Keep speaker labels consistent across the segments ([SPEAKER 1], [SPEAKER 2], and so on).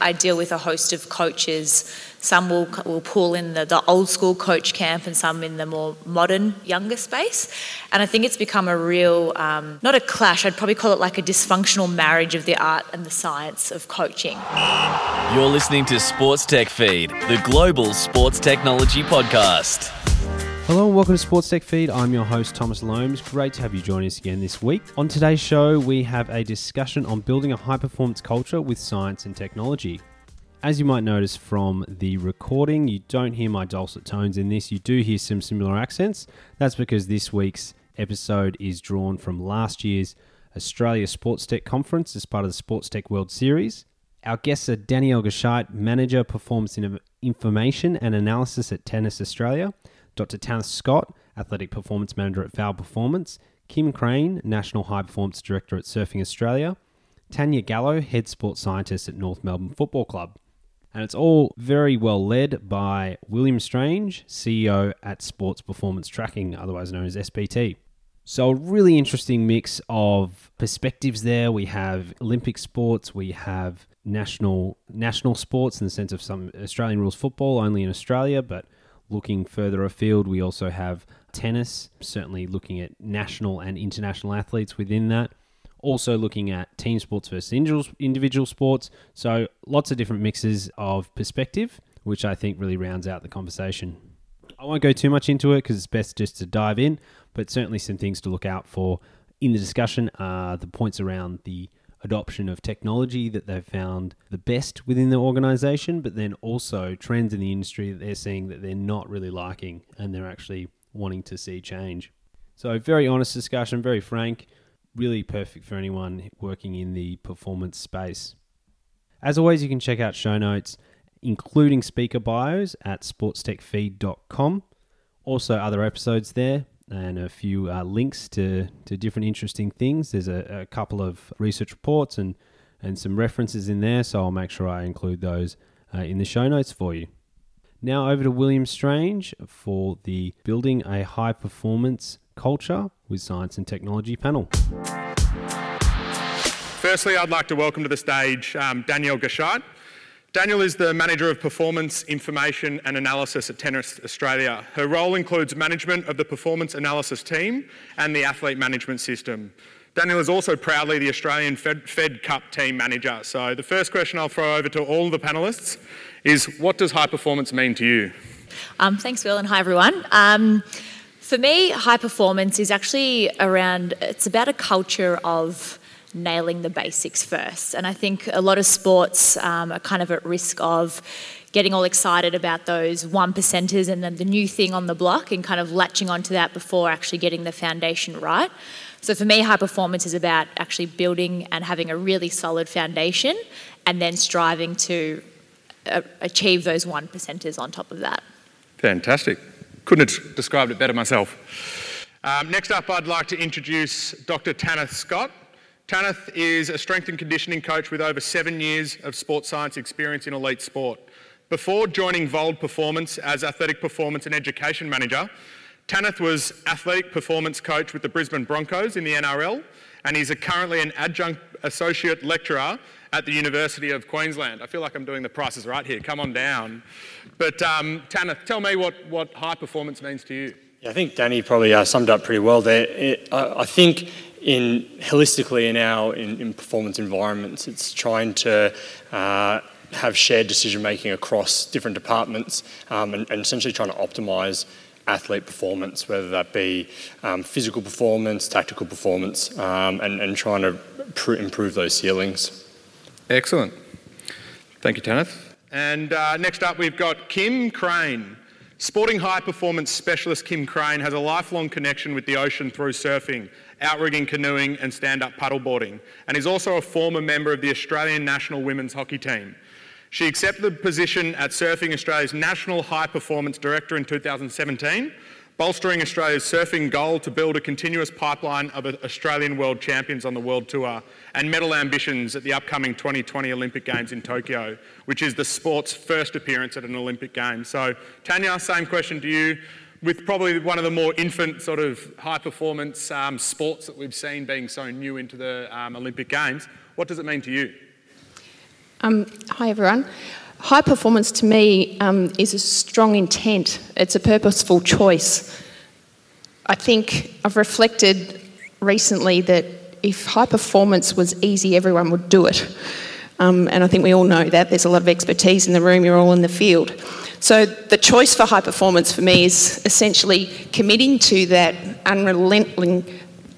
[SPEAKER 1] I deal with a host of coaches. Some will, will pull in the, the old school coach camp and some in the more modern, younger space. And I think it's become a real, um, not a clash, I'd probably call it like a dysfunctional marriage of the art and the science of coaching.
[SPEAKER 2] You're listening to Sports Tech Feed, the global sports technology podcast.
[SPEAKER 3] Hello and welcome to Sports Tech Feed. I'm your host, Thomas Loams. Great to have you join us again this week. On today's show, we have a discussion on building a high performance culture with science and technology. As you might notice from the recording, you don't hear my dulcet tones in this. You do hear some similar accents. That's because this week's episode is drawn from last year's Australia Sports Tech Conference as part of the Sports Tech World Series. Our guests are Danielle Gashite, Manager Performance Information and Analysis at Tennis Australia, Dr. Tanith Scott, Athletic Performance Manager at VALD Performance, Kim Crane, National High Performance Director at Surfing Australia, Tanya Gallo, Head Sports Scientist at North Melbourne Football Club. And it's all very well led by William Strange, CEO at Sports Performance Tracking, otherwise known as SPT. So, a really interesting mix of perspectives there. We have Olympic sports, we have national national sports in the sense of some Australian rules football only in Australia, but looking further afield, we also have tennis, certainly looking at national and international athletes within that. Also looking at team sports versus individual sports. So lots of different mixes of perspective, which I think really rounds out the conversation. I won't go too much into it because it's best just to dive in, but certainly some things to look out for in the discussion are the points around the adoption of technology that they've found the best within the organization, but then also trends in the industry that they're seeing that they're not really liking and they're actually wanting to see change. So, very honest discussion, very frank, really perfect for anyone working in the performance space. As always, you can check out show notes, including speaker bios, at sportstechfeed.com. Also, other episodes there and a few uh, links to, to different interesting things. There's a, a, couple of research reports and, and some references in there, so I'll make sure I include those uh, in the show notes for you. Now, over to William Strange for the Building a High Performance Culture with Science and Technology panel.
[SPEAKER 4] Firstly, I'd like to welcome to the stage um, Danielle Gashite. Daniel is the Manager of Performance, Information and Analysis at Tennis Australia. Her role includes management of the performance analysis team and the athlete management system. Daniel is also proudly the Australian Fed, Fed, Cup team manager. So, the first question I'll throw over to all the panelists is what does high performance mean to you?
[SPEAKER 1] Um, thanks, Will, and hi, everyone. Um, for me, high performance is actually around, it's about a culture of nailing the basics first. And I think a lot of sports um, are kind of at risk of getting all excited about those one percenters and then the new thing on the block and kind of latching onto that before actually getting the foundation right. So for me, high performance is about actually building and having a really solid foundation and then striving to uh, achieve those one percenters on top of that.
[SPEAKER 4] Fantastic. Couldn't have described it better myself. Um, next up, I'd like to introduce Dr. Tanith Scott. Tanith is a strength and conditioning coach with over seven years of sports science experience in elite sport. Before joining VALD Performance as athletic performance and education manager, Tanith was athletic performance coach with the Brisbane Broncos in the NRL, and he's currently an adjunct associate lecturer at the University of Queensland. I feel like I'm doing the prices right here. Come on down. But um, Tanith, tell me what, what high performance means to you.
[SPEAKER 5] Yeah, I think Danny probably uh, summed up pretty well there. It, I, I think in holistically in our in, in performance environments. It's trying to uh, have shared decision making across different departments um, and, and, essentially trying to optimise athlete performance, whether that be um, physical performance, tactical performance, um, and, and, trying to pr- improve those ceilings.
[SPEAKER 4] Excellent. Thank you, Tanith. And uh, next up, we've got Kim Crane. Sporting high performance specialist Kim Crane has a lifelong connection with the ocean through surfing outrigging canoeing, and stand up paddleboarding, and is also a former member of the Australian national women's hockey team. She accepted the position at Surfing Australia's National High Performance Director in 2017, bolstering Australia's surfing goal to build a continuous pipeline of Australian world champions on the World Tour and medal ambitions at the upcoming 2020 Olympic Games in Tokyo, which is the sport's first appearance at an Olympic Games. So, Tanya, same question to you with probably one of the more infant sort of high performance um, sports that we've seen being so new into the um, Olympic Games. What does it mean to you?
[SPEAKER 6] Um, hi, everyone. High performance to me um, is a strong intent, it's a purposeful choice. I think I've reflected recently that if high performance was easy, everyone would do it. Um, and I think we all know that. There's a lot of expertise in the room, you're all in the field. So the choice for high performance for me is essentially committing to that unrelenting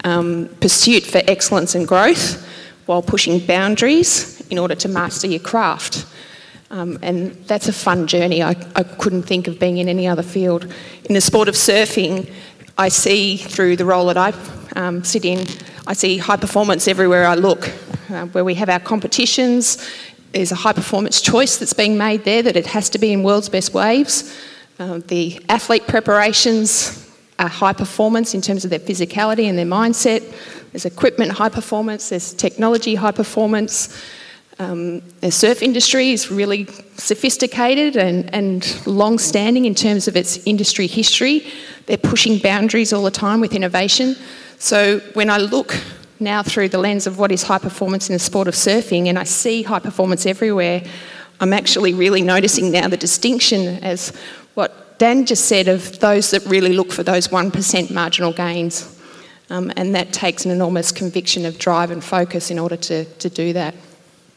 [SPEAKER 6] um, pursuit for excellence and growth while pushing boundaries in order to master your craft. Um, and that's a fun journey. I, I couldn't think of being in any other field. In the sport of surfing, I see through the role that I um, sit in, I see high performance everywhere I look. Uh, where we have our competitions, there's a high performance choice that's being made there that it has to be in world's best waves. Uh, the athlete preparations are high performance in terms of their physicality and their mindset. There's equipment high performance, there's technology high performance. Um, the surf industry is really sophisticated and, and long standing in terms of its industry history. They're pushing boundaries all the time with innovation. So when I look now through the lens of what is high performance in the sport of surfing and I see high performance everywhere, I'm actually really noticing now the distinction as what Dan just said of those that really look for those 1% marginal gains. Um, and that takes an enormous conviction of drive and focus in order to, to do that.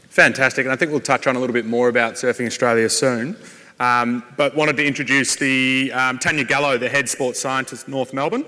[SPEAKER 4] Fantastic, and I think we'll touch on a little bit more about Surfing Australia soon. Um, but wanted to introduce the um, Tanya Gallo, the head sports scientist, North Melbourne.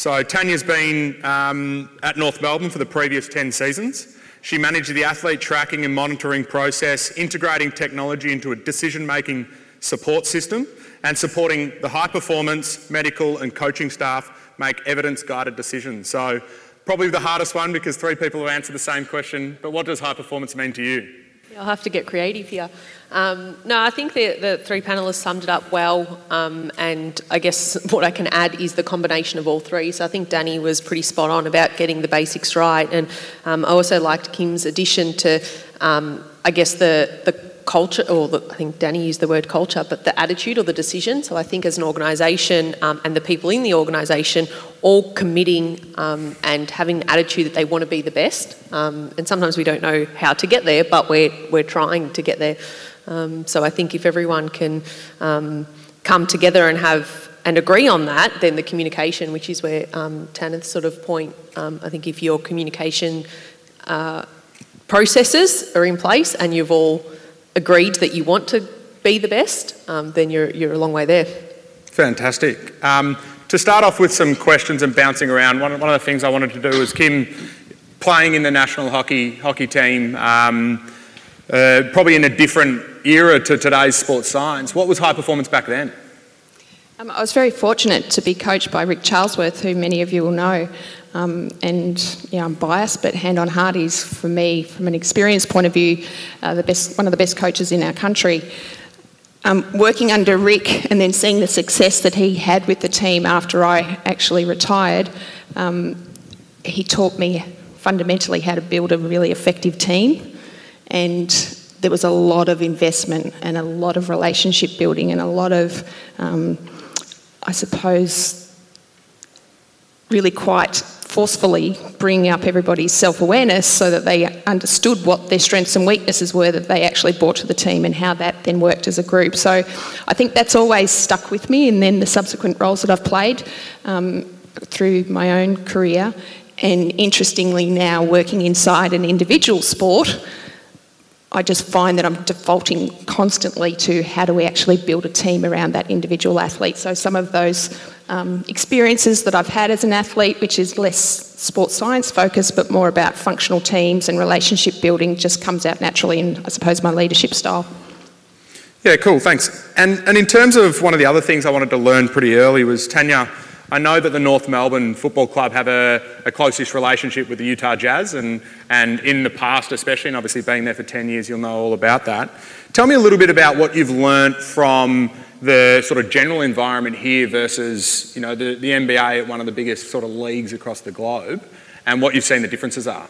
[SPEAKER 4] So Tanya's been um, at North Melbourne for the previous 10 seasons. She managed the athlete tracking and monitoring process, integrating technology into a decision-making support system and supporting the high performance, medical and coaching staff make evidence-guided decisions. So probably the hardest one because three people have answered the same question, but what does high performance mean to you?
[SPEAKER 7] I'll have to get creative here. Um, no, I think the, the three panelists summed it up well, um, and I guess what I can add is the combination of all three. So I think Danny was pretty spot on about getting the basics right, and um, I also liked Kim's addition to, um, I guess, the, the culture, or the, I think Danny used the word culture, but the attitude or the decision. So I think as an organisation um, and the people in the organisation all committing um, and having an attitude that they want to be the best. Um, and sometimes we don't know how to get there, but we're, we're trying to get there. Um, so I think if everyone can um, come together and have and agree on that, then the communication, which is where um, Tanith's sort of point, um, I think if your communication uh, processes are in place and you've all agreed that you want to be the best, um, then you're, you're a long way there.
[SPEAKER 4] Fantastic. Um, to start off with some questions and bouncing around, one, one of the things I wanted to do was Kim playing in the national hockey, hockey team, um, uh, probably in a different era to today's sports science. What was high performance back then?
[SPEAKER 6] Um, I was very fortunate to be coached by Rick Charlesworth, who many of you will know. Um, and know, I'm biased, but hand on heart, he's for me, from an experience point of view, uh, the best, one of the best coaches in our country. Um, working under Rick and then seeing the success that he had with the team after I actually retired, um, he taught me fundamentally how to build a really effective team. And there was a lot of investment and a lot of relationship building and a lot of, um, I suppose, really quite forcefully bringing up everybody's self awareness so that they understood what their strengths and weaknesses were that they actually brought to the team and how that then worked as a group. So I think that's always stuck with me, and then the subsequent roles that I've played um, through my own career. And interestingly, now working inside an individual sport, I just find that I'm defaulting constantly to how do we actually build a team around that individual athlete. So some of those um, experiences that I've had as an athlete, which is less sports science focused but more about functional teams and relationship building, just comes out naturally in, I suppose, my leadership style.
[SPEAKER 4] Yeah, cool, thanks. And, and in terms of one of the other things I wanted to learn pretty early was Tanya I know that the North Melbourne Football Club have a, a closest relationship with the Utah Jazz, and, and in the past, especially, and obviously being there for 10 years, you'll know all about that. Tell me a little bit about what you've learnt from the sort of general environment here versus you know, the, the NBA at one of the biggest sort of leagues across the globe, and what you've seen the differences are.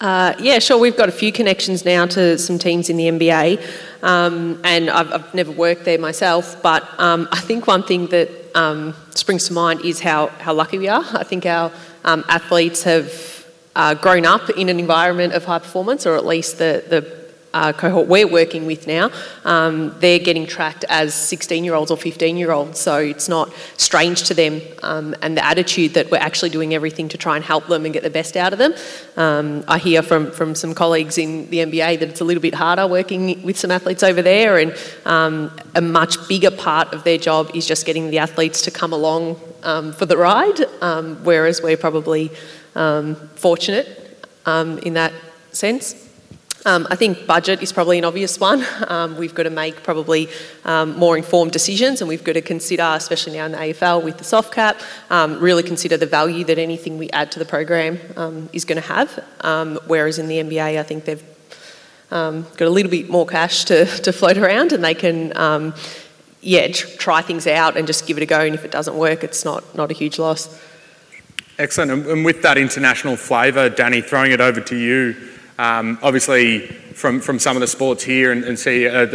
[SPEAKER 7] Uh, yeah, sure. We've got a few connections now to some teams in the NBA, um, and I've, I've, never worked there myself. But um, I think one thing that um, springs to mind is how, how lucky we are. I think our um, athletes have uh, grown up in an environment of high performance, or at least the, the uh, cohort we're working with now, um, they're getting tracked as 16 year olds or 15 year olds. So it's not strange to them um, and the attitude that we're actually doing everything to try and help them and get the best out of them. Um, I hear from, from some colleagues in the NBA that it's a little bit harder working with some athletes over there, and um, a much bigger part of their job is just getting the athletes to come along um, for the ride, um, whereas we're probably fortunate in that sense. Um, I think budget is probably an obvious one. Um, we've got to make probably um, more informed decisions, and we've got to consider, especially now in the AFL with the soft cap, um, really consider the value that anything we add to the program um, is going to have. Um, whereas in the NBA, I think they've got a little bit more cash to, to float around, and they can, yeah, tr- try things out and just give it a go. And if it doesn't work, it's not not a huge loss.
[SPEAKER 4] Excellent. And with that international flavour, Danny, throwing it over to you. Um, obviously, from, from some of the sports here and, and see uh,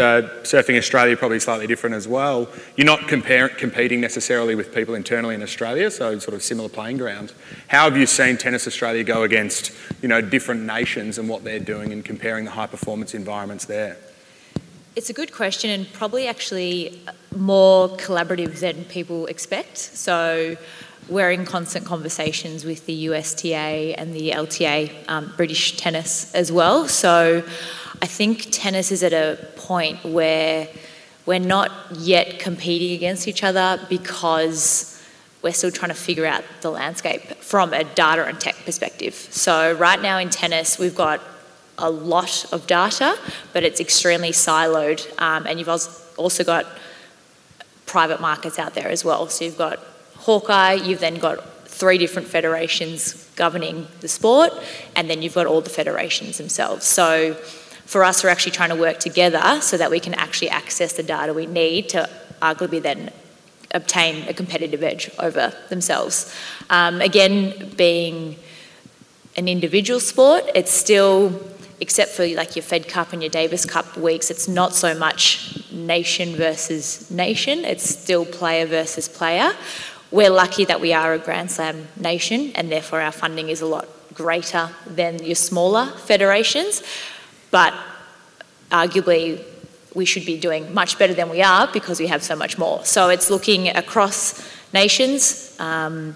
[SPEAKER 4] Surfing Australia probably slightly different as well. You're not competing necessarily with people internally in Australia, so sort of similar playing grounds. How have you seen Tennis Australia go against you know different nations and what they're doing and comparing the high performance environments there?
[SPEAKER 1] It's a good question and probably actually more collaborative than people expect. So we're in constant conversations with the USTA and the LTA, um, British tennis as well. So I think tennis is at a point where we're not yet competing against each other because we're still trying to figure out the landscape from a data and tech perspective. So right now in tennis, we've got a lot of data, but it's extremely siloed, um, and you've also got private markets out there as well. So you've got Hawkeye, you've then got three different federations governing the sport, and then you've got all the federations themselves. So for us, we're actually trying to work together so that we can actually access the data we need to arguably then obtain a competitive edge over themselves. Um, again, being an individual sport, it's still, except for like your Fed Cup and your Davis Cup weeks, it's not so much nation versus nation, it's still player versus player. We're lucky that we are a Grand Slam nation and therefore our funding is a lot greater than your smaller federations, but arguably we should be doing much better than we are because we have so much more. So it's looking across nations. Um,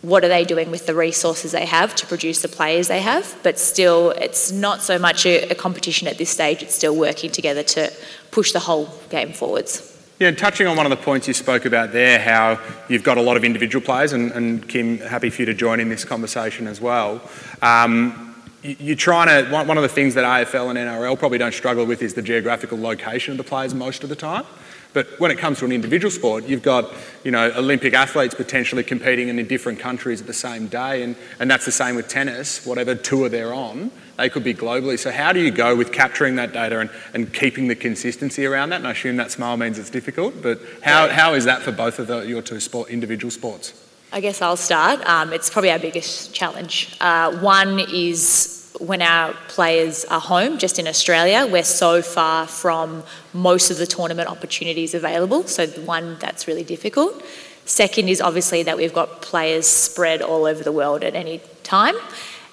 [SPEAKER 1] what are they doing with the resources they have to produce the players they have? But still, it's not so much a, a competition at this stage, it's still working together to push the whole game forwards.
[SPEAKER 4] Yeah, and touching on one of the points you spoke about there, how you've got a lot of individual players, and, and Kim, happy for you to join in this conversation as well. Um, you, are trying to, one, one of the things that AFL and NRL probably don't struggle with is the geographical location of the players most of the time. But when it comes to an individual sport, you've got, you know, Olympic athletes potentially competing in different countries at the same day, and, and that's the same with tennis, whatever tour they're on, they could be globally. So how do you go with capturing that data and, and keeping the consistency around that? And I assume that smile means it's difficult, but how, how is that for both of the, your two sport, individual sports?
[SPEAKER 1] I guess I'll start. Um, it's probably our biggest challenge. Uh, one is when our players are home, just in Australia, we're so far from most of the tournament opportunities available. So, one, that's really difficult. Second is obviously that we've got players spread all over the world at any time.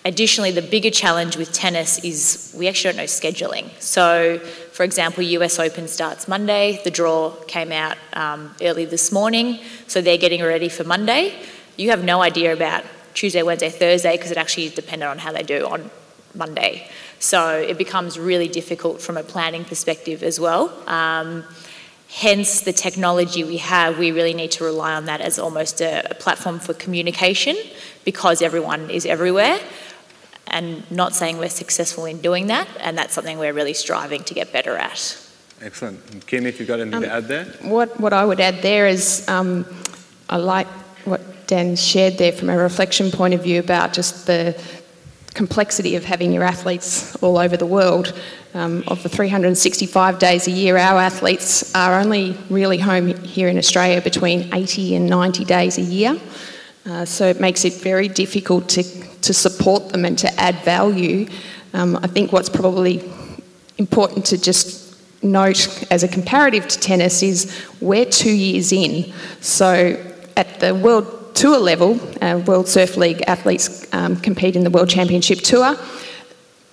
[SPEAKER 1] Additionally, the bigger challenge with tennis is we actually don't know scheduling. So, for example, US Open starts Monday. The draw came out um, early this morning, so they're getting ready for Monday. You have no idea about Tuesday, Wednesday, Thursday because it actually depended on how they do on Monday. So it becomes really difficult from a planning perspective as well. Um, hence, the technology we have, we really need to rely on that as almost a, a platform for communication because everyone is everywhere. And not saying we're successful in doing that, and that's something we're really striving to get better at.
[SPEAKER 4] Excellent. And Kim, if you've got anything um, to add there?
[SPEAKER 6] What, what I would add there is um, I like what Dan shared there from a reflection point of view about just the, complexity of having your athletes all over the world. Um, of the 365 days a year, our athletes are only really home here in Australia between 80 and 90 days a year. Uh, so it makes it very difficult to, to support them and to add value. Um, I think what's probably important to just note as a comparative to tennis is we're two years in. So at the World tour level, uh, World Surf League athletes um, compete in the World Championship Tour.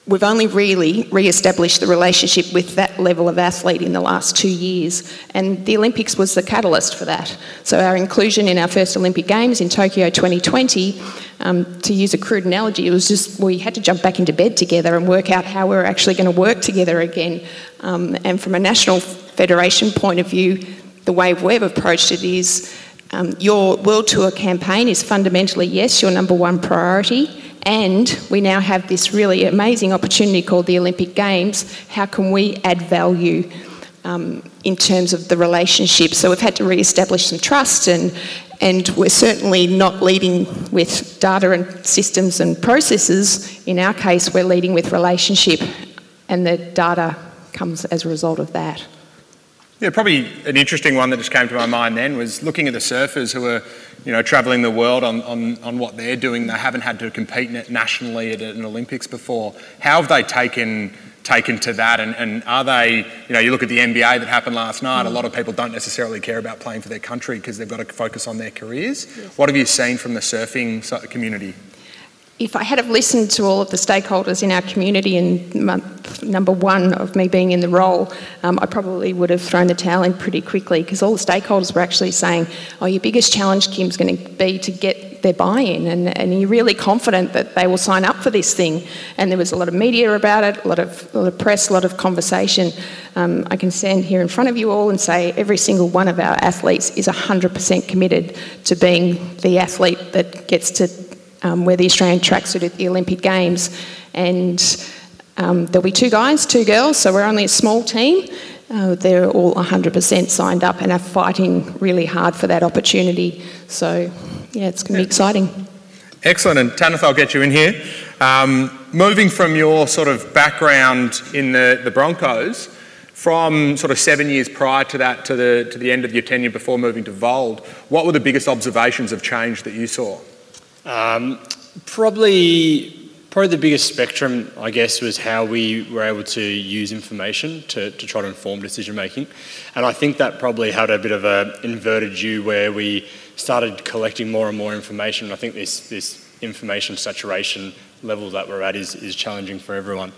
[SPEAKER 6] We've only really re-established the relationship with that level of athlete in the last two years and the olympics was the catalyst for that. So our inclusion in our first olympic games in tokyo 2020 um, to use a crude analogy it was just we had to jump back into bed together and work out how we are actually going to work together again. Um, and from a national federation point of view the way we've approached it is um, your world tour campaign is fundamentally yes your number one priority and we now have this really amazing opportunity called the Olympic Games. How can we add value um, in terms of the relationship? So we've had to re-establish some trust, and and we're certainly not leading with data and systems and processes. In our case, we're leading with relationship, and the data comes as a result of that.
[SPEAKER 4] Yeah, probably an interesting one that just came to my mind then was looking at the surfers who are, you know, travelling the world on, on, on what they're doing. They haven't had to compete nationally at an Olympics before. How have they taken taken to that? And, and are they, you know, you look at the NBA that happened last night, a mm. lot of people don't necessarily care about playing for their country because they've got to focus on their careers. Yes. What have you seen from the surfing community?
[SPEAKER 6] If I had have listened to all of the stakeholders in our community in month number one of me being in the role, um, I probably would have thrown the towel in pretty quickly because all the stakeholders were actually saying, oh, your biggest challenge, Kim, is going to be to get their buy-in and, and you're really confident that they will sign up for this thing. And there was a lot of media about it, a lot of, a lot of press, a lot of conversation. Um, I can stand here in front of you all and say every single one of our athletes is 100% committed to being the athlete that gets to um, wear the Australian tracksuit at the Olympic Games. And um, there'll be two guys, two girls, so we're only a small team. Uh, they're all 100% signed up and are fighting really hard for that opportunity. So, yeah, it's going to be exciting.
[SPEAKER 4] Excellent. And Tanith, I'll get you in here. Um, moving from your sort of background in the, the Broncos, from sort of seven years prior to that, to the, to the end of your tenure before moving to VALD, what were the biggest observations of change that you saw?
[SPEAKER 5] Um, probably, probably the biggest spectrum, I guess, was how we were able to use information to, to try to inform decision making. And I think that probably had a bit of an inverted U where we started collecting more and more information. I think this, this information saturation level that we're at is, is challenging for everyone.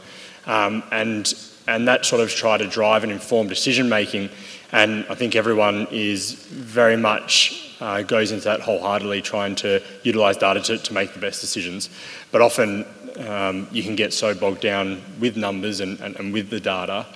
[SPEAKER 5] Um, and, and that sort of tried to drive and inform decision making. And I think everyone is very much uh, goes into that wholeheartedly, trying to utilise data to, to, make the best decisions. But often um, you can get so bogged down with numbers and, and, and with the data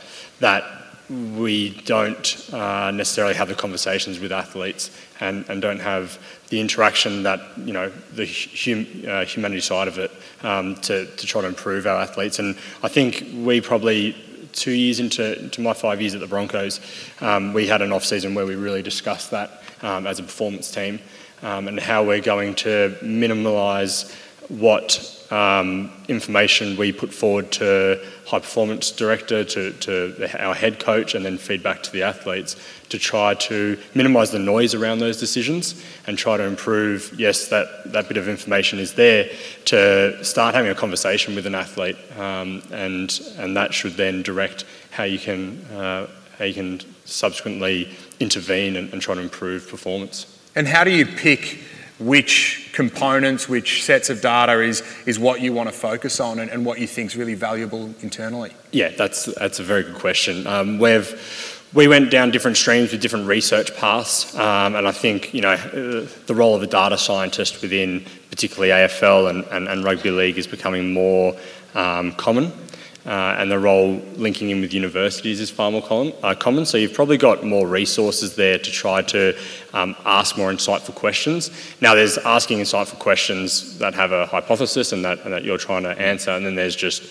[SPEAKER 5] that we don't uh, necessarily have the conversations with athletes and, and don't have the interaction that, you know, the hum, uh, humanity side of it um, to, to try to improve our athletes. And I think we probably two years into, into my five years at the Broncos, um, we had an off season where we really discussed that um, as a performance team um, and how we're going to minimise what um, information we put forward to high performance director, to, to our head coach, and then feedback to the athletes to try to minimise the noise around those decisions and try to improve. Yes, that, that bit of information is there to start having a conversation with an athlete, um, and and that should then direct how you can uh, how you can subsequently intervene and, and try to improve performance.
[SPEAKER 4] And how do you pick? Which components, which sets of data is, is what you want to focus on and, and what you think is really valuable internally?
[SPEAKER 5] Yeah, that's, that's a very good question. Um, we've, we went down different streams with different research paths, um, and I think you know uh, the role of a data scientist within particularly AFL and, and, and rugby league is becoming more um, common uh, and the role linking in with universities is far more common, uh, common. So you've probably got more resources there to try to um, ask more insightful questions. Now there's asking insightful questions that have a hypothesis and that, and that you're trying to answer, and then there's just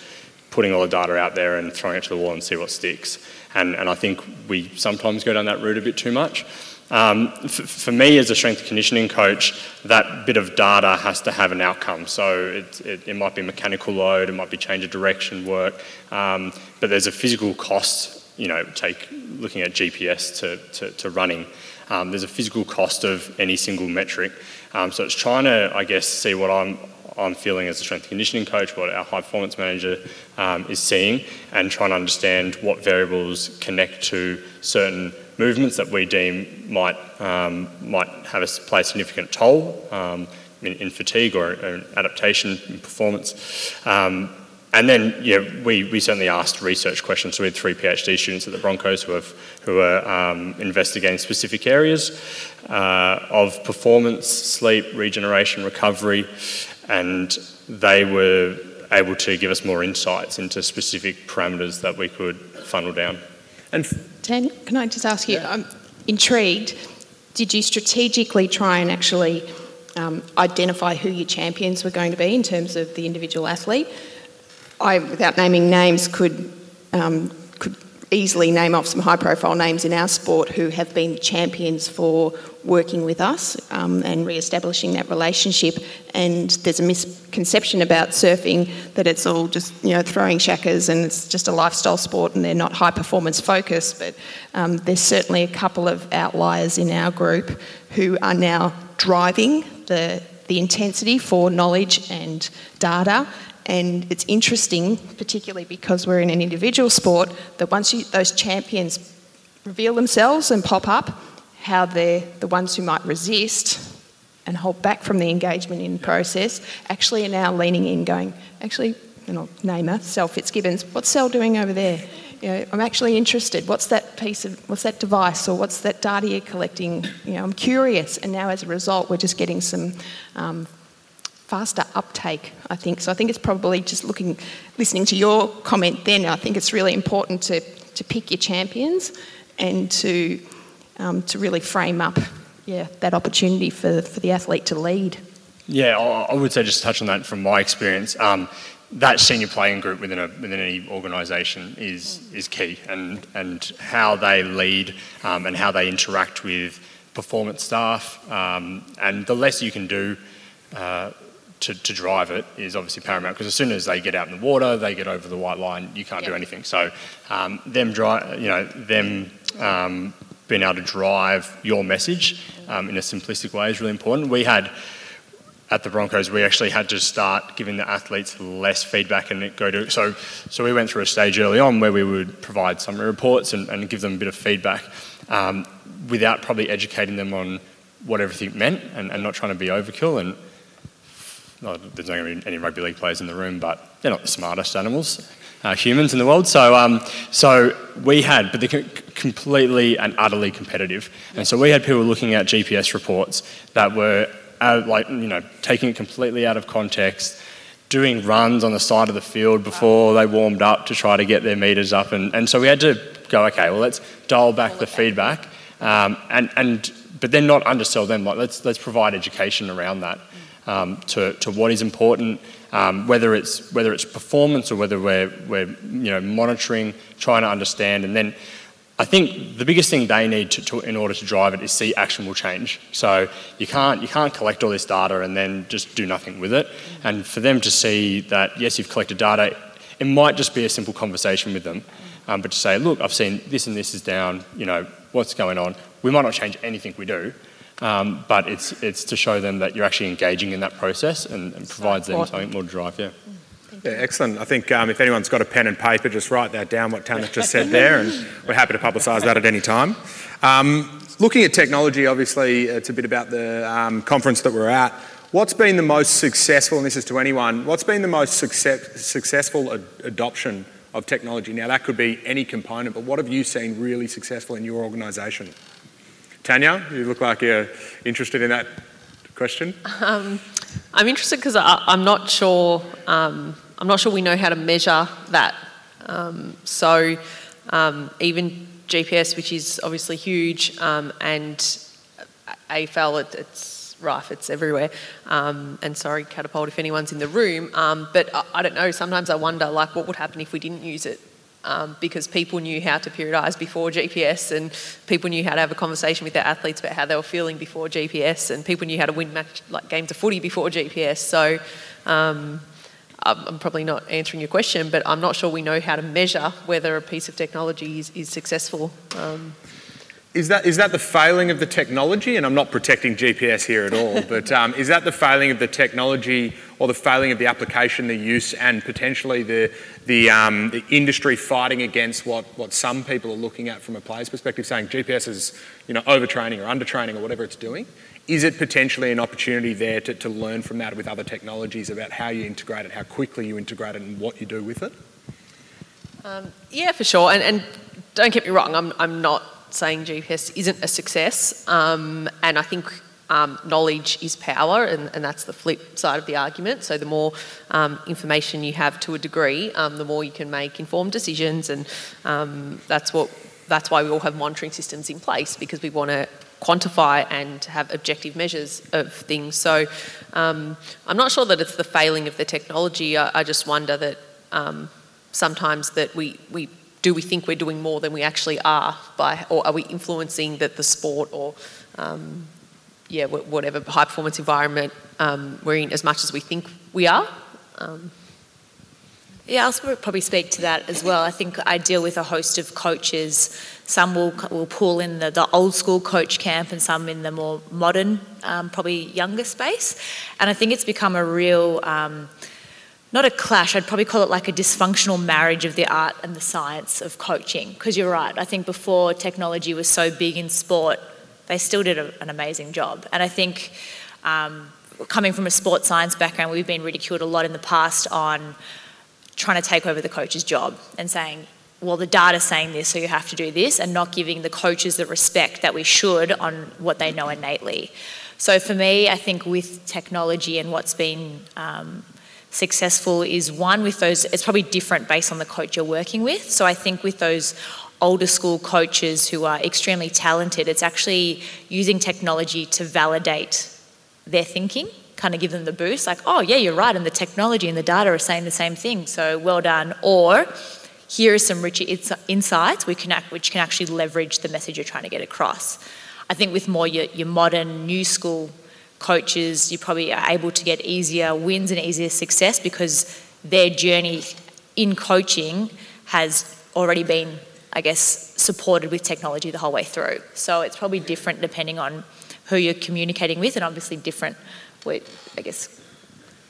[SPEAKER 5] putting all the data out there and throwing it to the wall and see what sticks. And, and I think we sometimes go down that route a bit too much. Um, f- for me, as a strength conditioning coach, that bit of data has to have an outcome. So it, it, it might be mechanical load, it might be change of direction work, um, but there's a physical cost. You know, take looking at GPS to, to, to running. Um, there's a physical cost of any single metric. Um, so it's trying to, I guess, see what I'm I'm feeling as a strength conditioning coach, what our high performance manager um, is seeing, and trying to understand what variables connect to certain movements that we deem might um, might have a play a significant toll um, in, in, fatigue or, or, adaptation in performance. Um, and then, yeah, we, we certainly asked research questions. So we had three PhD students at the Broncos who, have, who are um, investigating specific areas uh, of performance, sleep, regeneration, recovery, and they were able to give us more insights into specific parameters that we could funnel down.
[SPEAKER 6] And Tan, can I just ask you? I'm intrigued. Did you strategically try and actually um, identify who your champions were going to be in terms of the individual athlete? I, without naming names, could um, could easily name off some high-profile names in our sport who have been champions for working with us um, and re-establishing that relationship. And there's a misconception about surfing that it's all just you know throwing shakas and it's just a lifestyle sport and they're not high-performance focused. But um, there's certainly a couple of outliers in our group who are now driving the the intensity for knowledge and data and it's interesting, particularly because we're in an individual sport, that once you, those champions reveal themselves and pop up, how they're the ones who might resist and hold back from the engagement in process actually are now leaning in, going, actually, and I'll name her, Sal Fitzgibbons, what's Sal doing over there? You know, I'm actually interested. What's that piece of, what's that device or what's that data you're collecting? You know, I'm curious. And now as a result, we're just getting some um, faster uptake, I think. So I think it's probably just looking, listening to your comment then, I think it's really important to, to pick your champions and to, um, to really frame up yeah, that opportunity for, for the athlete to lead.
[SPEAKER 5] Yeah, I would say just touch on that from my experience. Um, that senior playing group within, a, within any organisation is, is key, and, and how they lead um, and how they interact with performance staff. Um, and the less you can do uh, to, to drive it is obviously paramount because as soon as they get out in the water, they get over the white line, you can't yep. do anything. So um, them drive, you know, them um, being able to drive your message um, in a simplistic way is really important. We had at the Broncos, we actually had to start giving the athletes less feedback and go to so so we went through a stage early on where we would provide summary reports and, and give them a bit of feedback um, without probably educating them on what everything meant and, and not trying to be overkill and there's not going to be any rugby league players in the room, but they're not the smartest animals, uh, humans in the world. So, um, so we had, but they're completely and utterly competitive. And so we had people looking at GPS reports that were out, like, you know, taking it completely out of context, doing runs on the side of the field before they warmed up to try to get their meters up. And, and so we had to go, okay, well, let's dial back the feedback. Um, and, and, but then not undersell them. Like, let's, let's provide education around that um, to, to what is important, um, whether it's whether it's performance or whether we're, we're you know monitoring, trying to understand, and then I think the biggest thing they need to, to, in order to drive it is see actionable change. So you can't you can't collect all this data and then just do nothing with it. And for them to see that yes, you've collected data, it might just be a simple conversation with them, um, but to say, look, I've seen this and this is down. You know what's going on. We might not change anything we do, um, but it's, it's to show them that you're actually engaging in that process and, and provides them something more to drive. Yeah.
[SPEAKER 4] Yeah, excellent. I think um, if anyone's got a pen and paper, just write that down, what Tanith just said there, and we're happy to publicise that at any time. Um, looking at technology, obviously, it's a bit about the um, conference that we're at. What's been the most successful, and this is to anyone, what's been the most success, successful ad- adoption of technology? Now, that could be any component, but what have you seen really successful in your organisation? Tanya, you look like you're interested in that question.
[SPEAKER 7] Um, I'm interested because I'm not sure. Um, I'm not sure we know how to measure that. Um, so um, even GPS, which is obviously huge, um, and AFL, it, it's rife, it's everywhere. Um, and sorry, catapult, if anyone's in the room. but I, I don't know. Sometimes I wonder, like, what would happen if we didn't use it um, because people knew how to periodise before GPS and people knew how to have a conversation with their athletes about how they were feeling before GPS and people knew how to win match, like games of footy before GPS. So um, I'm probably not answering your question, but I'm not sure we know how to measure whether a piece of technology is, is successful. Um,
[SPEAKER 4] is that, is that the failing of the technology? And I'm not protecting GPS here at all, but um, is that the failing of the technology or the failing of the application, the use, and potentially the, the, um, the industry fighting against what, what some people are looking at from a player's perspective, saying GPS is you know, overtraining or undertraining or whatever it's doing? is it potentially an opportunity there to, to learn from that with other technologies about how you integrate it, how quickly you integrate it, and what you do with it?
[SPEAKER 7] Um, yeah, for sure. And, and, don't get me wrong, I'm, I'm not saying GPS isn't a success. Um, and I think um, knowledge is power, and, and, that's the flip side of the argument. So, the more um, information you have to a degree, um, the more you can make informed decisions, and um, that's what that's why we all have monitoring systems in place because we want to quantify and have objective measures of things. So, um, I'm not sure that it's the failing of the technology. I, I just wonder that um, sometimes that we we do we think we're doing more than we actually are by, or are we influencing the, the sport or um, yeah, whatever high performance environment um, we're in as much as we think we are. Um,
[SPEAKER 1] yeah, I'll probably speak to that as well. I think I deal with a host of coaches. Some will will pull in the, the old school coach camp, and some in the more modern, um, probably younger space. And I think it's become a real, um, not a clash. I'd probably call it like a dysfunctional marriage of the art and the science of coaching. Because you're right. I think before technology was so big in sport, they still did a, an amazing job. And I think um, coming from a sports science background, we've been ridiculed a lot in the past on trying to take over the coach's job and saying, well, the data's saying this, so you have to do this, and not giving the coaches the respect that we should on what they know innately. So for me, I think with technology and what's been um, successful is one with those, it's probably different based on the coach you're working with. So I think with those older school coaches who are extremely talented, it's actually using technology to validate their thinking, kind of give them the boost, like, oh, yeah, you're right, and the technology and the data are saying the same thing, so well done. Or here are some richer insights we can, which can actually leverage the message you're trying to get across. I think with more your, your modern, new school coaches, you probably are able to get easier wins and easier success because their journey in coaching has already been I guess, supported with technology the whole way through. So it's probably different depending on who you're communicating with, and obviously different with, I guess,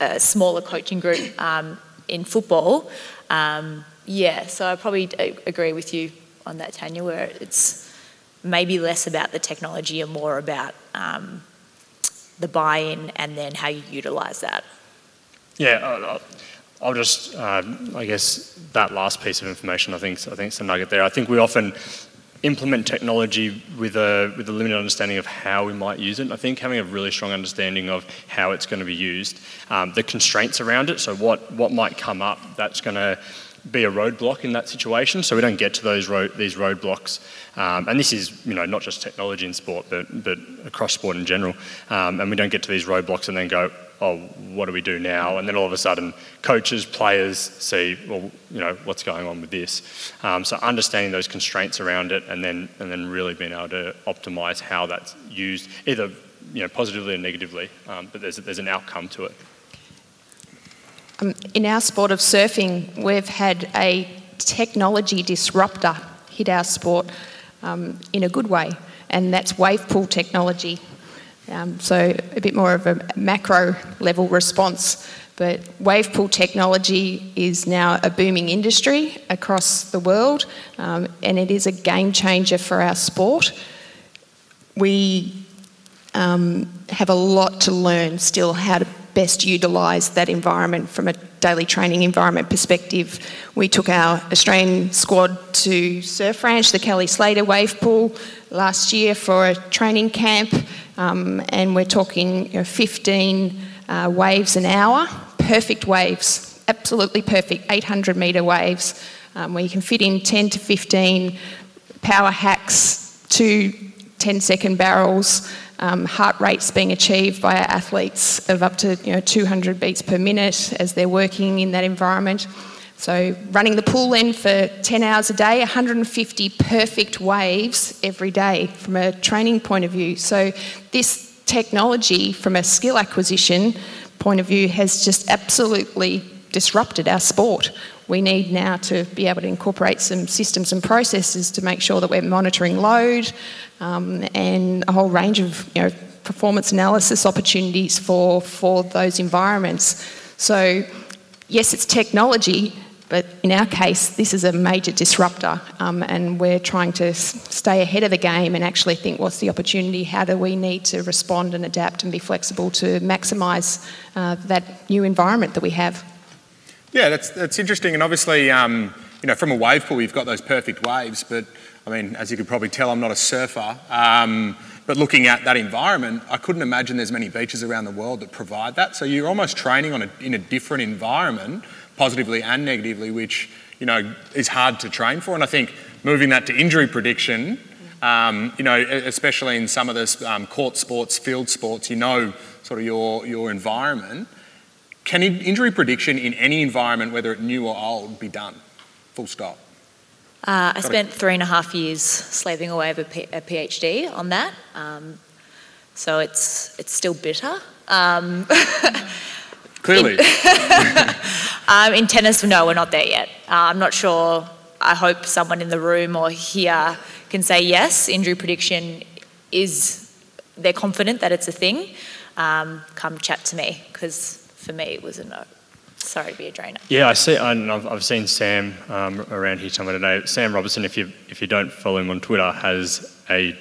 [SPEAKER 1] a smaller coaching group um, in football. Um, yeah, so I probably agree with you on that, Tanya, where it's maybe less about the technology and more about um, the buy-in and then how you utilise that.
[SPEAKER 5] Yeah, I'll just, uh, I guess, that last piece of information, I think, I think it's a nugget there. I think we often implement technology with a, with a limited understanding of how we might use it. I think having a really strong understanding of how it's going to be used, um, the constraints around it, so what, what might come up that's going to be a roadblock in that situation, so we don't get to those road, these roadblocks. Um, and this is, you know, not just technology in sport, but, but across sport in general. Um, and we don't get to these roadblocks and then go, oh, what do we do now? And then all of a sudden, coaches, players see, well, you know, what's going on with this. Um, so understanding those constraints around it, and then and then really being able to optimise how that's used, either you know positively or negatively. Um, but there's there's an outcome to it.
[SPEAKER 6] Um, in our sport of surfing, we've had a technology disruptor hit our sport um, in a good way, and that's wave pool technology. Um, so a bit more of a macro level response. But wave pool technology is now a booming industry across the world, um, and it is a game changer for our sport. We um, have a lot to learn still how to best utilise that environment from a daily training environment perspective. We took our Australian squad to Surf Ranch, the Kelly Slater wave pool, last year for a training camp, um, and we're talking you know, 15 uh, waves an hour, perfect waves, absolutely perfect, 800 metre waves, um, where you can fit in 10 to 15 power hacks, two 10 second barrels, um, heart rates being achieved by our athletes of up to you know, 200 beats per minute as they're working in that environment. So, running the pool then for 10 hours a day, 150 perfect waves every day from a training point of view. So, this technology from a skill acquisition point of view has just absolutely disrupted our sport. We need now to be able to incorporate some systems and processes to make sure that we're monitoring load um, and a whole range of you know, performance analysis opportunities for, for those environments. So, yes, it's technology, But in our case, this is a major disruptor, um, and we're trying to stay ahead of the game and actually think what's the opportunity? How do we need to respond and adapt and be flexible to maximise uh, that new environment that we have?
[SPEAKER 4] Yeah, that's, that's interesting. And obviously, um, you know, from a wave pool, you've got those perfect waves. But I mean, as you could probably tell, I'm not a surfer. Um, but looking at that environment, I couldn't imagine there's many beaches around the world that provide that. So you're almost training on a, in a different environment, positively and negatively, which you know is hard to train for. And I think moving that to injury prediction, um, you know, especially in some of the um, court sports, field sports, you know, sort of your your environment. Can injury prediction in any environment, whether it new or old, be done? Full stop.
[SPEAKER 1] Uh, I spent three and a half years slaving away of a, P- a PhD on that, um, so it's it's still bitter. Um,
[SPEAKER 4] Clearly.
[SPEAKER 1] In, um, in, tennis, no, we're not there yet. Uh, I'm not sure. I hope someone in the room or here can say yes. Injury prediction is. They're confident that it's a thing. Um, come chat to me because for me it was a no sorry to be a drainer.
[SPEAKER 5] Yeah, I see. I've, I've seen Sam um, around here somewhere today. Sam Robertson, if you if you don't follow him on Twitter, has a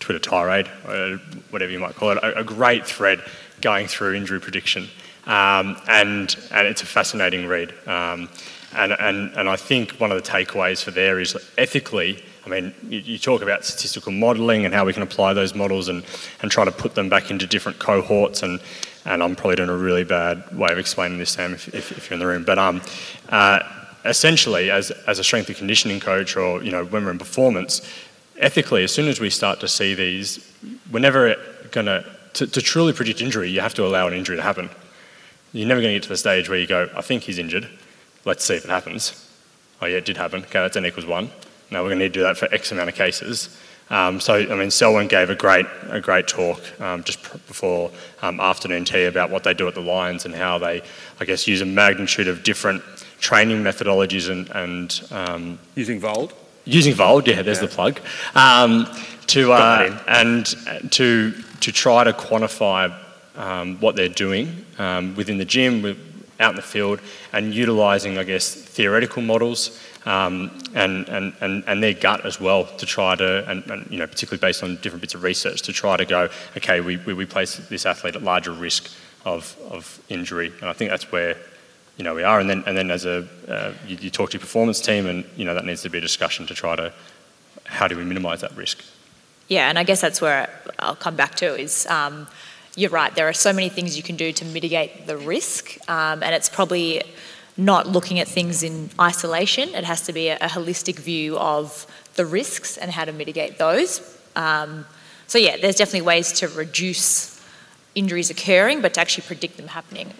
[SPEAKER 5] Twitter tirade, uh, whatever you might call it, a, a great thread going through injury prediction, um, and and it's a fascinating read. Um, and, and, and I think one of the takeaways for there is ethically, I mean, you, you, talk about statistical modelling and how we can apply those models and, and try to put them back into different cohorts and, and I'm probably doing a really bad way of explaining this, Sam, if, if, if you're in the room. But um, uh, essentially, as, as a strength and conditioning coach, or you know, when we're in performance, ethically, as soon as we start to see these, we're never going to, to truly predict injury, you have to allow an injury to happen. You're never going to get to the stage where you go, I think he's injured. Let's see if it happens. Oh yeah, it did happen. Okay, that's n equals one. Now we're going to need to do that for X amount of cases. Um, so, I mean, Selwyn gave a great, a great talk um, just before um, afternoon tea about what they do at the Lions and how they, I guess, use a magnitude of different training methodologies and. and um,
[SPEAKER 4] using VALD?
[SPEAKER 5] Using VALD, yeah, there's yeah. the plug. Um, to, uh, and to, to try to quantify um, what they're doing within the gym, with, out in the field, and utilising, I guess, theoretical models um, and, and, and, and their gut as well to try to, and, and, you know, particularly based on different bits of research, to try to go, okay, we, we, we place this athlete at larger risk of, of injury. And I think that's where, you know, we are. And then, and then as a, uh, you, you talk to your performance team and, you know, that needs to be a discussion to try to, how do we minimise that risk?
[SPEAKER 1] Yeah, and I guess that's where I'll come back to is um, you're right. There are so many things you can do to mitigate the risk, um, and it's probably not looking at things in isolation. It has to be a, a holistic view of the risks and how to mitigate those. Um, so, yeah, there's definitely ways to reduce injuries occurring, but to actually predict them happening,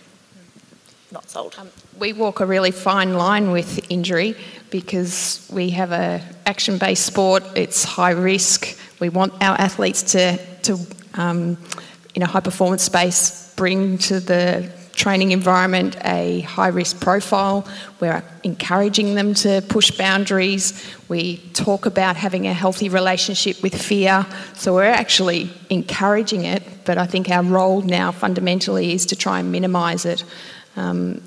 [SPEAKER 1] not sold. Um,
[SPEAKER 6] we walk a really fine line with injury because we have a action-based sport. It's high risk. We want our athletes to, to um, in a high performance space, bring to the training environment a high risk profile. We're encouraging them to push boundaries. We talk about having a healthy relationship with fear. So we're actually encouraging it, but I think our role now fundamentally is to try and minimise it. Um,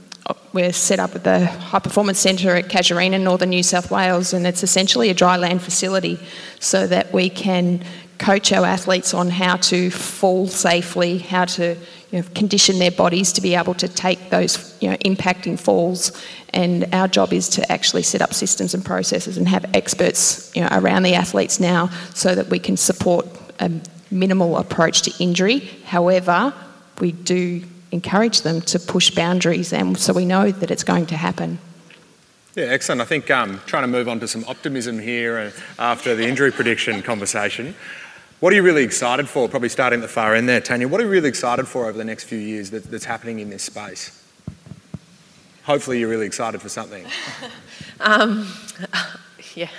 [SPEAKER 6] we're set up at the High Performance Centre at Casuarina, northern New South Wales, and it's essentially a dry land facility so that we can coach our athletes on how to fall safely, how to you know, condition their bodies to be able to take those you know, impacting falls. And our job is to actually set up systems and processes and have experts you know, around the athletes now so that we can support a minimal approach to injury. However, we do encourage them to push boundaries, and so we know that it's going to happen.
[SPEAKER 4] Yeah, excellent. I think um, trying to move on to some optimism here uh, after the injury prediction conversation. What are you really excited for? Probably starting at the far end there, Tanya. What are you really excited for over the next few years that, that's happening in this space? Hopefully, you're really excited for something.
[SPEAKER 7] um, yeah,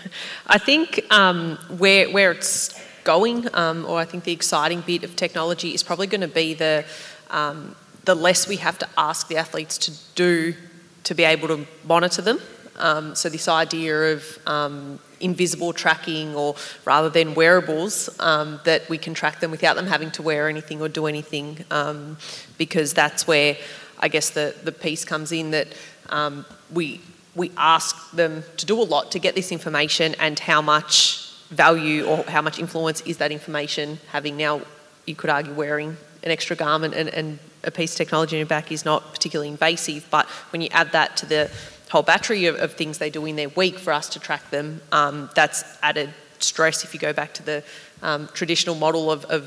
[SPEAKER 7] I think um, where where it's going, um, or I think the exciting bit of technology is probably going to be the um, the less we have to ask the athletes to do to be able to monitor them. Um, so this idea of um, invisible tracking or rather than wearables um, that we can track them without them having to wear anything or do anything um, because that's where I guess the, the piece comes in that um, we we ask them to do a lot to get this information and how much value or how much influence is that information having now you could argue wearing an extra garment and, and a piece of technology in your back is not particularly invasive but when you add that to the whole battery of, of things they do in their week for us to track them um, that's added stress if you go back to the um, traditional model of, of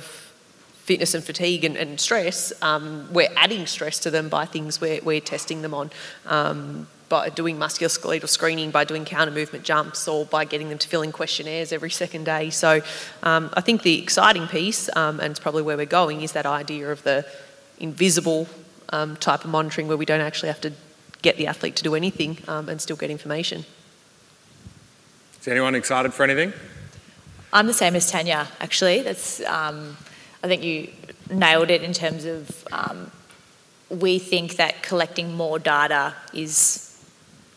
[SPEAKER 7] fitness and fatigue and, and stress, um, we're adding stress to them by things we're, we're testing them on. Um, by doing musculoskeletal screening, by doing counter movement jumps, or by getting them to fill in questionnaires every second day. So, um, I think the exciting piece, um, and it's probably where we're going, is that idea of the invisible type of monitoring where we don't actually have to get the athlete to do anything um, and still get information.
[SPEAKER 4] Is anyone excited for anything?
[SPEAKER 1] I'm the same as Tanya, actually. That's, um, I think you nailed it in terms of um, we think that collecting more data is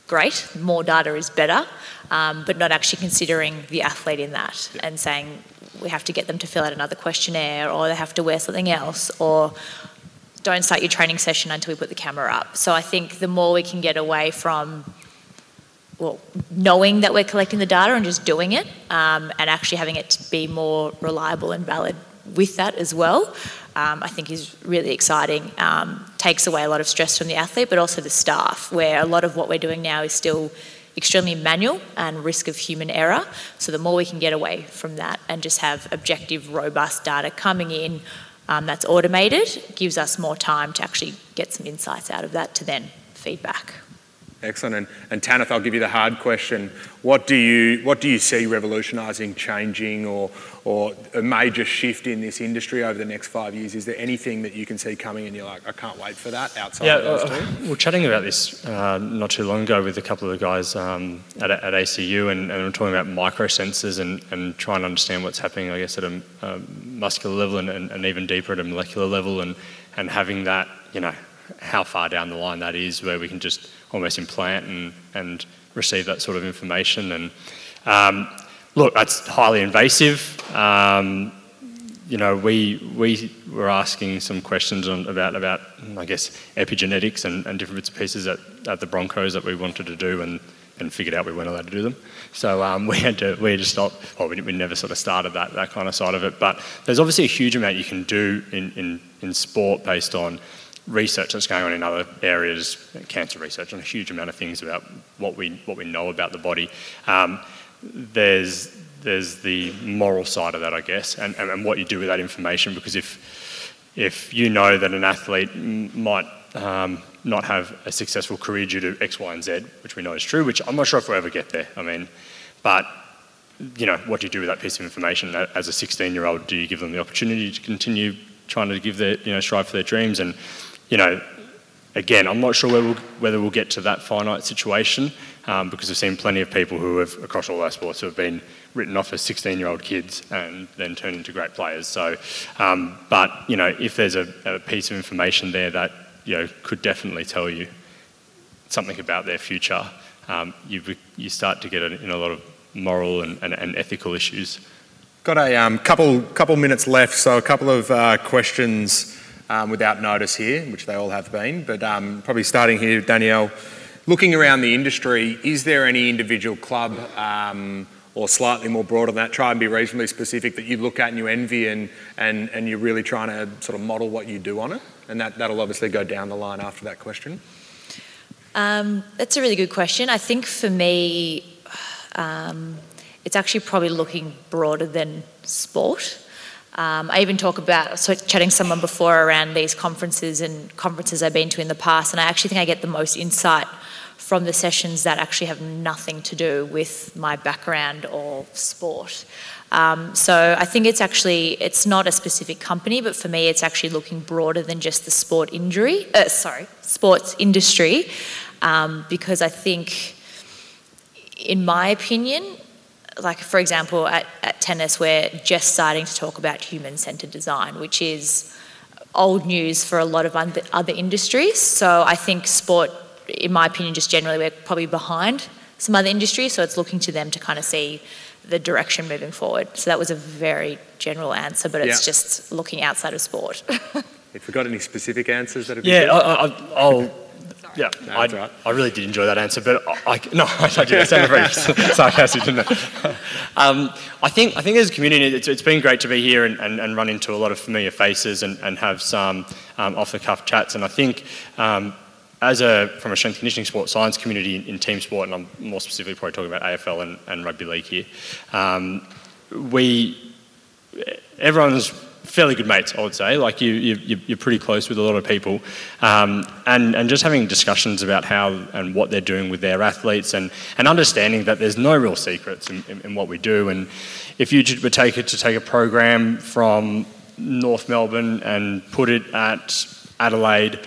[SPEAKER 1] great, more data is better, um, but not actually considering the athlete in that yeah. and saying we have to get them to fill out another questionnaire or they have to wear something else or don't start your training session until we put the camera up. So I think the more we can get away from well, knowing that we're collecting the data and just doing it, um, and actually having it be more reliable and valid with that as well, um, I think is really exciting. Um, takes away a lot of stress from the athlete, but also the staff, where a lot of what we're doing now is still extremely manual and risk of human error. So the more we can get away from that and just have objective, robust data coming in um, that's automated, gives us more time to actually get some insights out of that to then feedback.
[SPEAKER 4] Excellent. And, and Tanith, I'll give you the hard question. What do you, what do you see revolutionising, changing, or, or a major shift in this industry over the next five years? Is there anything that you can see coming and you're like, I can't wait for that outside
[SPEAKER 5] yeah,
[SPEAKER 4] of those
[SPEAKER 5] uh, two? We're chatting about this uh, not too long ago with a couple of the guys um, at, at ACU, and, and we are talking about microsensors and, and trying to understand what's happening, I guess, at a, a muscular level and, and, and even deeper at a molecular level, and, and having that, you know, how far down the line that is, where we can just almost implant and, and receive that sort of information. And um, look, that's highly invasive. Um, you know, we we were asking some questions on, about about I guess epigenetics and, and different bits and pieces at, at the Broncos that we wanted to do and, and figured out we weren't allowed to do them. So um, we had to we had to stop. Well, we, we never sort of started that that kind of side of it. But there's obviously a huge amount you can do in, in, in sport based on research that's going on in other areas, cancer research, and a huge amount of things about what we what we know about the body. Um, there's there's the moral side of that, I guess, and, and, and, what you do with that information. Because if if you know that an athlete might um, not have a successful career due to X, Y, and Z, which we know is true, which I'm not sure if we'll ever get there. I mean, but you know, what do you do with that piece of information? As a 16 year old, do you give them the opportunity to continue trying to give their, you know, strive for their dreams? And you know, again, I'm not sure whether we'll, whether we'll get to that finite situation um, because we've seen plenty of people who have, across all our sports, who have been written off as 16-year-old kids and then turned into great players. So, um, but you know, if there's a, a, piece of information there that you know could definitely tell you something about their future, um, you you start to get in a lot of moral and, and, and ethical issues.
[SPEAKER 4] Got a um, couple couple minutes left, so a couple of uh, questions um, without notice here, which they all have been. But um, probably starting here, Danielle, looking around the industry, is there any individual club um, or slightly more broad on that, try and be reasonably specific that you look at and you envy and, and, and you're really trying to sort of model what you do on it? And that, that'll obviously go down the line after that question.
[SPEAKER 1] Um, that's a really good question. I think for me, um, it's actually probably looking broader than sport. Um, I even talk about chatting someone before around these conferences and conferences I've been to in the past, and I actually think I get the most insight from the sessions that actually have nothing to do with my background or sport. Um, so I think it's actually it's not a specific company, but for me, it's actually looking broader than just the sport injury. Uh, sorry, sports industry, um, because I think, in my opinion, like for example at, at tennis we're just starting to talk about human-centered design which is old news for a lot of other industries. So i think sport in my opinion just generally we're probably behind some other industries so it's looking to them to kind of see the direction moving forward. So that was a very general answer but it's yeah. just looking outside of sport.
[SPEAKER 4] If we got any specific answers that have
[SPEAKER 5] yeah I, will Yeah, I,
[SPEAKER 4] right.
[SPEAKER 5] I really did enjoy that answer, but I, I- no, I did. I sounded very sarcastic, didn't I? Um, I think I think as a community, it's, it's been great to be here and, and, and run into a lot of familiar faces and, and have some um, off-the-cuff chats. And I think um, as a from a strength conditioning sport science community in, in team sport, and I'm more specifically probably talking about AFL and, and rugby league here, um, we everyone's fairly good mates, I would say. Like you, you, you're pretty close with a lot of people, um, and and just having discussions about how and what they're doing with their athletes, and and understanding that there's no real secrets in, in, in what we do. And if you were take it to take a program from North Melbourne and put it at Adelaide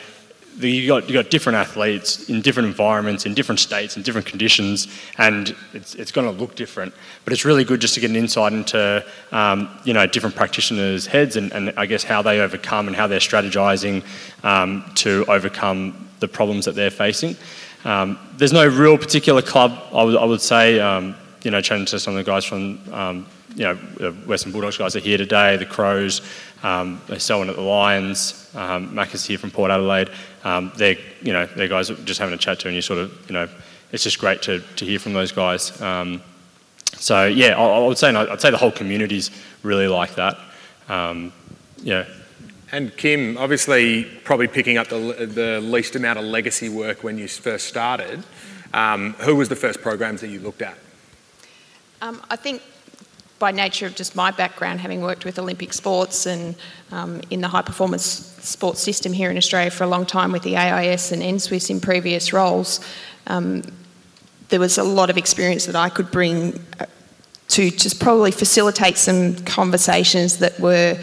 [SPEAKER 5] you got you got different athletes in different environments, in different states, in different conditions, and it's, it's going to look different. But it's really good just to get an insight into um, you know different practitioners' heads and, and I guess how they overcome and how they're strategizing um, to overcome the problems that they're facing. Um, there's no real particular club I would, would say. Um, you know, chatting to some of the guys from um, you know the Western Bulldogs guys are here today. The Crows, um, they're selling at the Lions. Um, Mac is here from Port Adelaide. Um, they're you know they're guys just having a chat to, and you sort of you know it's just great to, to hear from those guys. Um, so yeah, I, I would say I'd say the whole community's really like that. Um, yeah.
[SPEAKER 4] And Kim, obviously, probably picking up the, the least amount of legacy work when you first started. Um, who was the first programs that you looked at?
[SPEAKER 6] Um, I think by nature of just my background, having worked with Olympic sports and um, in the high performance sports system here in Australia for a long time with the AIS and NSWIS in previous roles, um, there was a lot of experience that I could bring uh, to just probably facilitate some conversations that were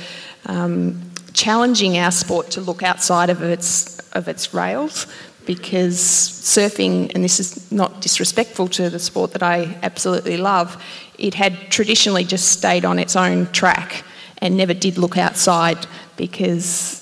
[SPEAKER 6] um, challenging our sport to look outside of its of its rails because surfing and this is not disrespectful to the sport that I absolutely love it had traditionally just stayed on its own track and never did look outside because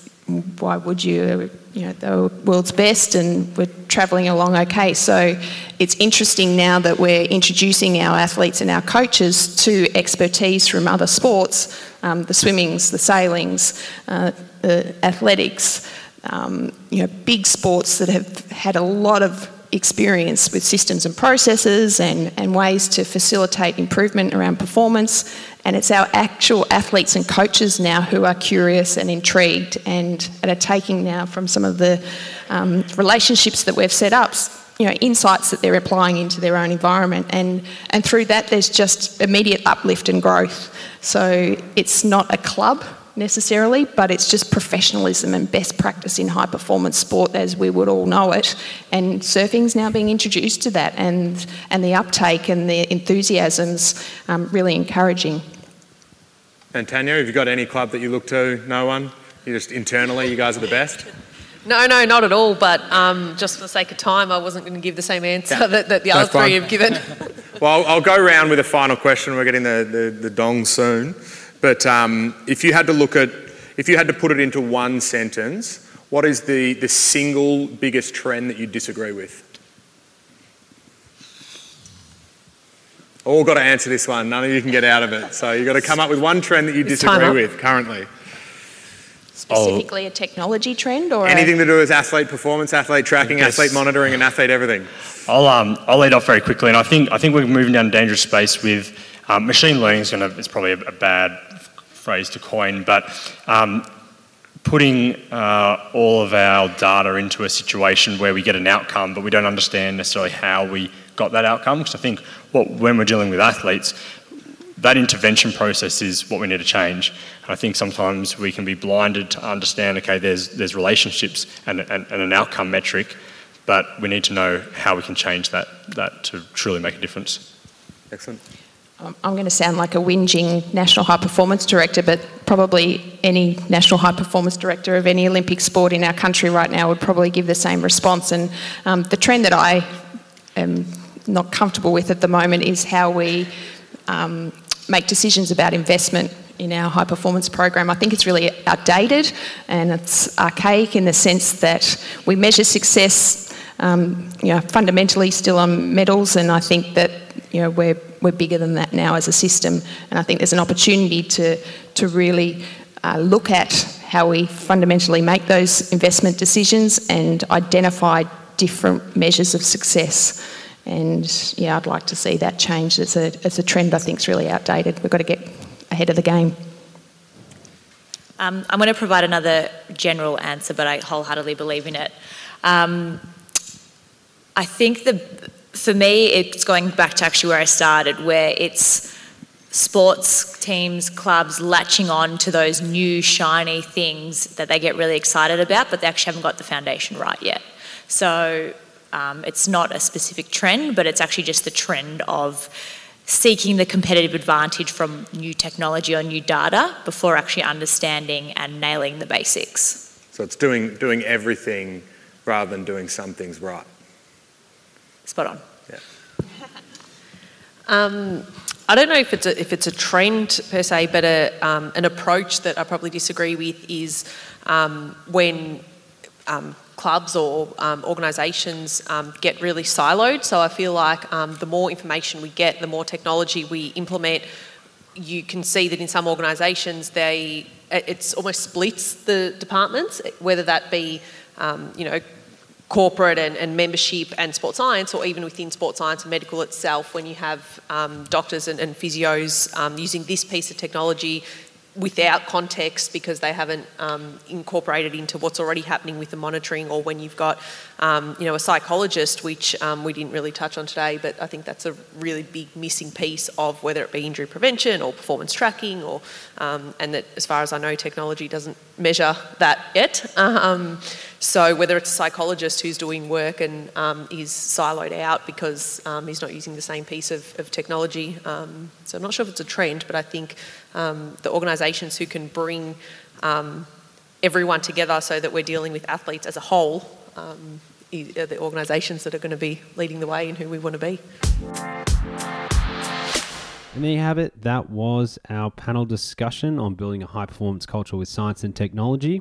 [SPEAKER 6] why would you? You know the world's best and we're travelling along okay. So it's interesting now that we're introducing our athletes and our coaches to expertise from other sports um, the swimmings the sailings uh, the athletics um, you know big sports that have had a lot of experience with systems and processes and, and ways to facilitate improvement around performance. And it's our actual athletes and coaches now who are curious and intrigued and, and are taking now from some of the um, relationships that we've set up, you know, insights that they're applying into their own environment. And, and through that, there's just immediate uplift and growth. So it's not a club necessarily, but it's just professionalism and best practice in high performance sport as we would all know it. And surfing's now being introduced to that, and, and the uptake and the enthusiasm's um, really encouraging.
[SPEAKER 4] And Tanya, have you got any club that you look to? No one? You just internally, you guys are the best?
[SPEAKER 7] No, no, not at all. But um, just for the sake of time, I wasn't going to give the same answer
[SPEAKER 4] Yeah.
[SPEAKER 7] that, that the other
[SPEAKER 4] That's fine.
[SPEAKER 7] three have given.
[SPEAKER 4] Well, I'll, I'll go round with a final question. We're getting the, the, the dong soon. But um, if you had to look at, if you had to put it into one sentence, what is the, the single biggest trend that you disagree with? All got to answer this one. None of you can get out of it. So you've got to come up with one trend that you disagree with currently.
[SPEAKER 6] Specifically, a technology trend or a-
[SPEAKER 4] Anything to do with athlete performance, athlete tracking,
[SPEAKER 5] Yes.
[SPEAKER 4] athlete monitoring, and athlete everything.
[SPEAKER 5] I'll, um, I'll lead off very quickly, and I think I think we're moving down a dangerous space with um, machine learning. Is going to it's probably a, a bad phrase to coin, but um, putting uh, all of our data into a situation where we get an outcome, but we don't understand necessarily how we got that outcome. Because I think what when we're dealing with athletes, that intervention process is what we need to change. And I think sometimes we can be blinded to understand, okay, there's, there's relationships and, and, and an outcome metric, but we need to know how we can change that, that to truly make a difference.
[SPEAKER 4] Excellent.
[SPEAKER 6] Um, I'm going to sound like a whinging national high performance director, but probably any national high performance director of any Olympic sport in our country right now would probably give the same response. And um, the trend that I am not comfortable with at the moment is how we um, make decisions about investment in our high performance program. I think it's really outdated and it's archaic in the sense that we measure success, um, you know, fundamentally still on medals, and I think that you know we're we're bigger than that now as a system, and I think there's an opportunity to to really uh, look at how we fundamentally make those investment decisions and identify different measures of success. And yeah, I'd like to see that change. It's a, it's a trend I think is really outdated. We've got to get ahead of the game.
[SPEAKER 1] Um, I'm going to provide another general answer, but I wholeheartedly believe in it. Um, I think the, for me, it's going back to actually where I started, where it's sports teams, clubs latching on to those new shiny things that they get really excited about, but they actually haven't got the foundation right yet. So um, it's not a specific trend, but it's actually just the trend of seeking the competitive advantage from new technology or new data before actually understanding and nailing the basics.
[SPEAKER 4] So it's doing, doing everything rather than doing some things right.
[SPEAKER 1] Spot on.
[SPEAKER 4] Yeah.
[SPEAKER 7] Um, I don't know if it's a, if it's a trend per se, but a, um, an approach that I probably disagree with is um, when um, clubs or um, organisations um, get really siloed. So I feel like um, the more information we get, the more technology we implement. You can see that in some organisations, they it's almost splits the departments, whether that be um, you know corporate and, and, membership and sports science, or even within sports science and medical itself, when you have um, doctors and, and physios um, using this piece of technology without context because they haven't um, incorporated into what's already happening with the monitoring or when you've got um, you know a psychologist which um, we didn't really touch on today but I think that's a really big missing piece of whether it be injury prevention or performance tracking or um, and that as far as I know technology doesn't measure that yet so whether it's a psychologist who's doing work and um, is siloed out because um, he's not using the same piece of, of technology, um, so I'm not sure if it's a trend, but I think um, the organisations who can bring um, everyone together so that we're dealing with athletes as a whole um, are the organisations that are going to be leading the way in who we want to be.
[SPEAKER 3] And there you have it. That was our panel discussion on building a high performance culture with science and technology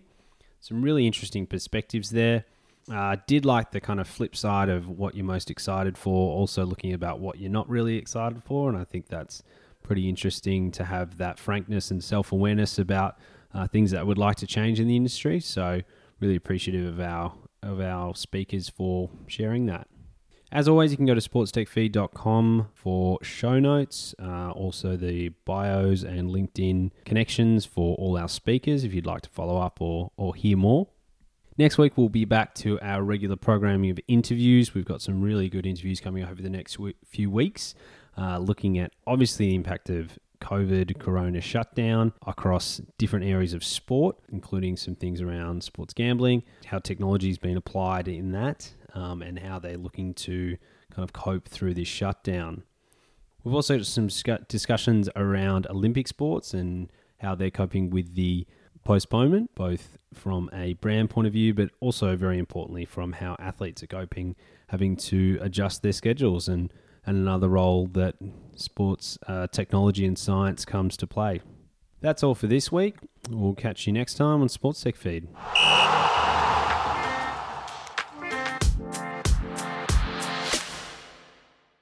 [SPEAKER 3] some really interesting perspectives there. Uh, did like the kind of flip side of what you're most excited for, also looking about what you're not really excited for, and I think that's pretty interesting to have that frankness and self awareness about uh, things that would like to change in the industry. So really appreciative of our of our speakers for sharing that. As always, you can go to sportstechfeed.com for show notes, uh, also the bios and LinkedIn connections for all our speakers if you'd like to follow up or, or hear more. Next week, we'll be back to our regular programming of interviews. We've got some really good interviews coming over the next few weeks, uh, looking at obviously the impact of COVID corona shutdown across different areas of sport, including some things around sports gambling, how technology has been applied in that, um, and how they're looking to kind of cope through this shutdown. We've also got some discussions around Olympic sports and how they're coping with the postponement, both from a brand point of view, but also very importantly from how athletes are coping, having to adjust their schedules and, and another role that sports uh, technology and science comes to play. That's all for this week. We'll catch you next time on Sports Tech Feed.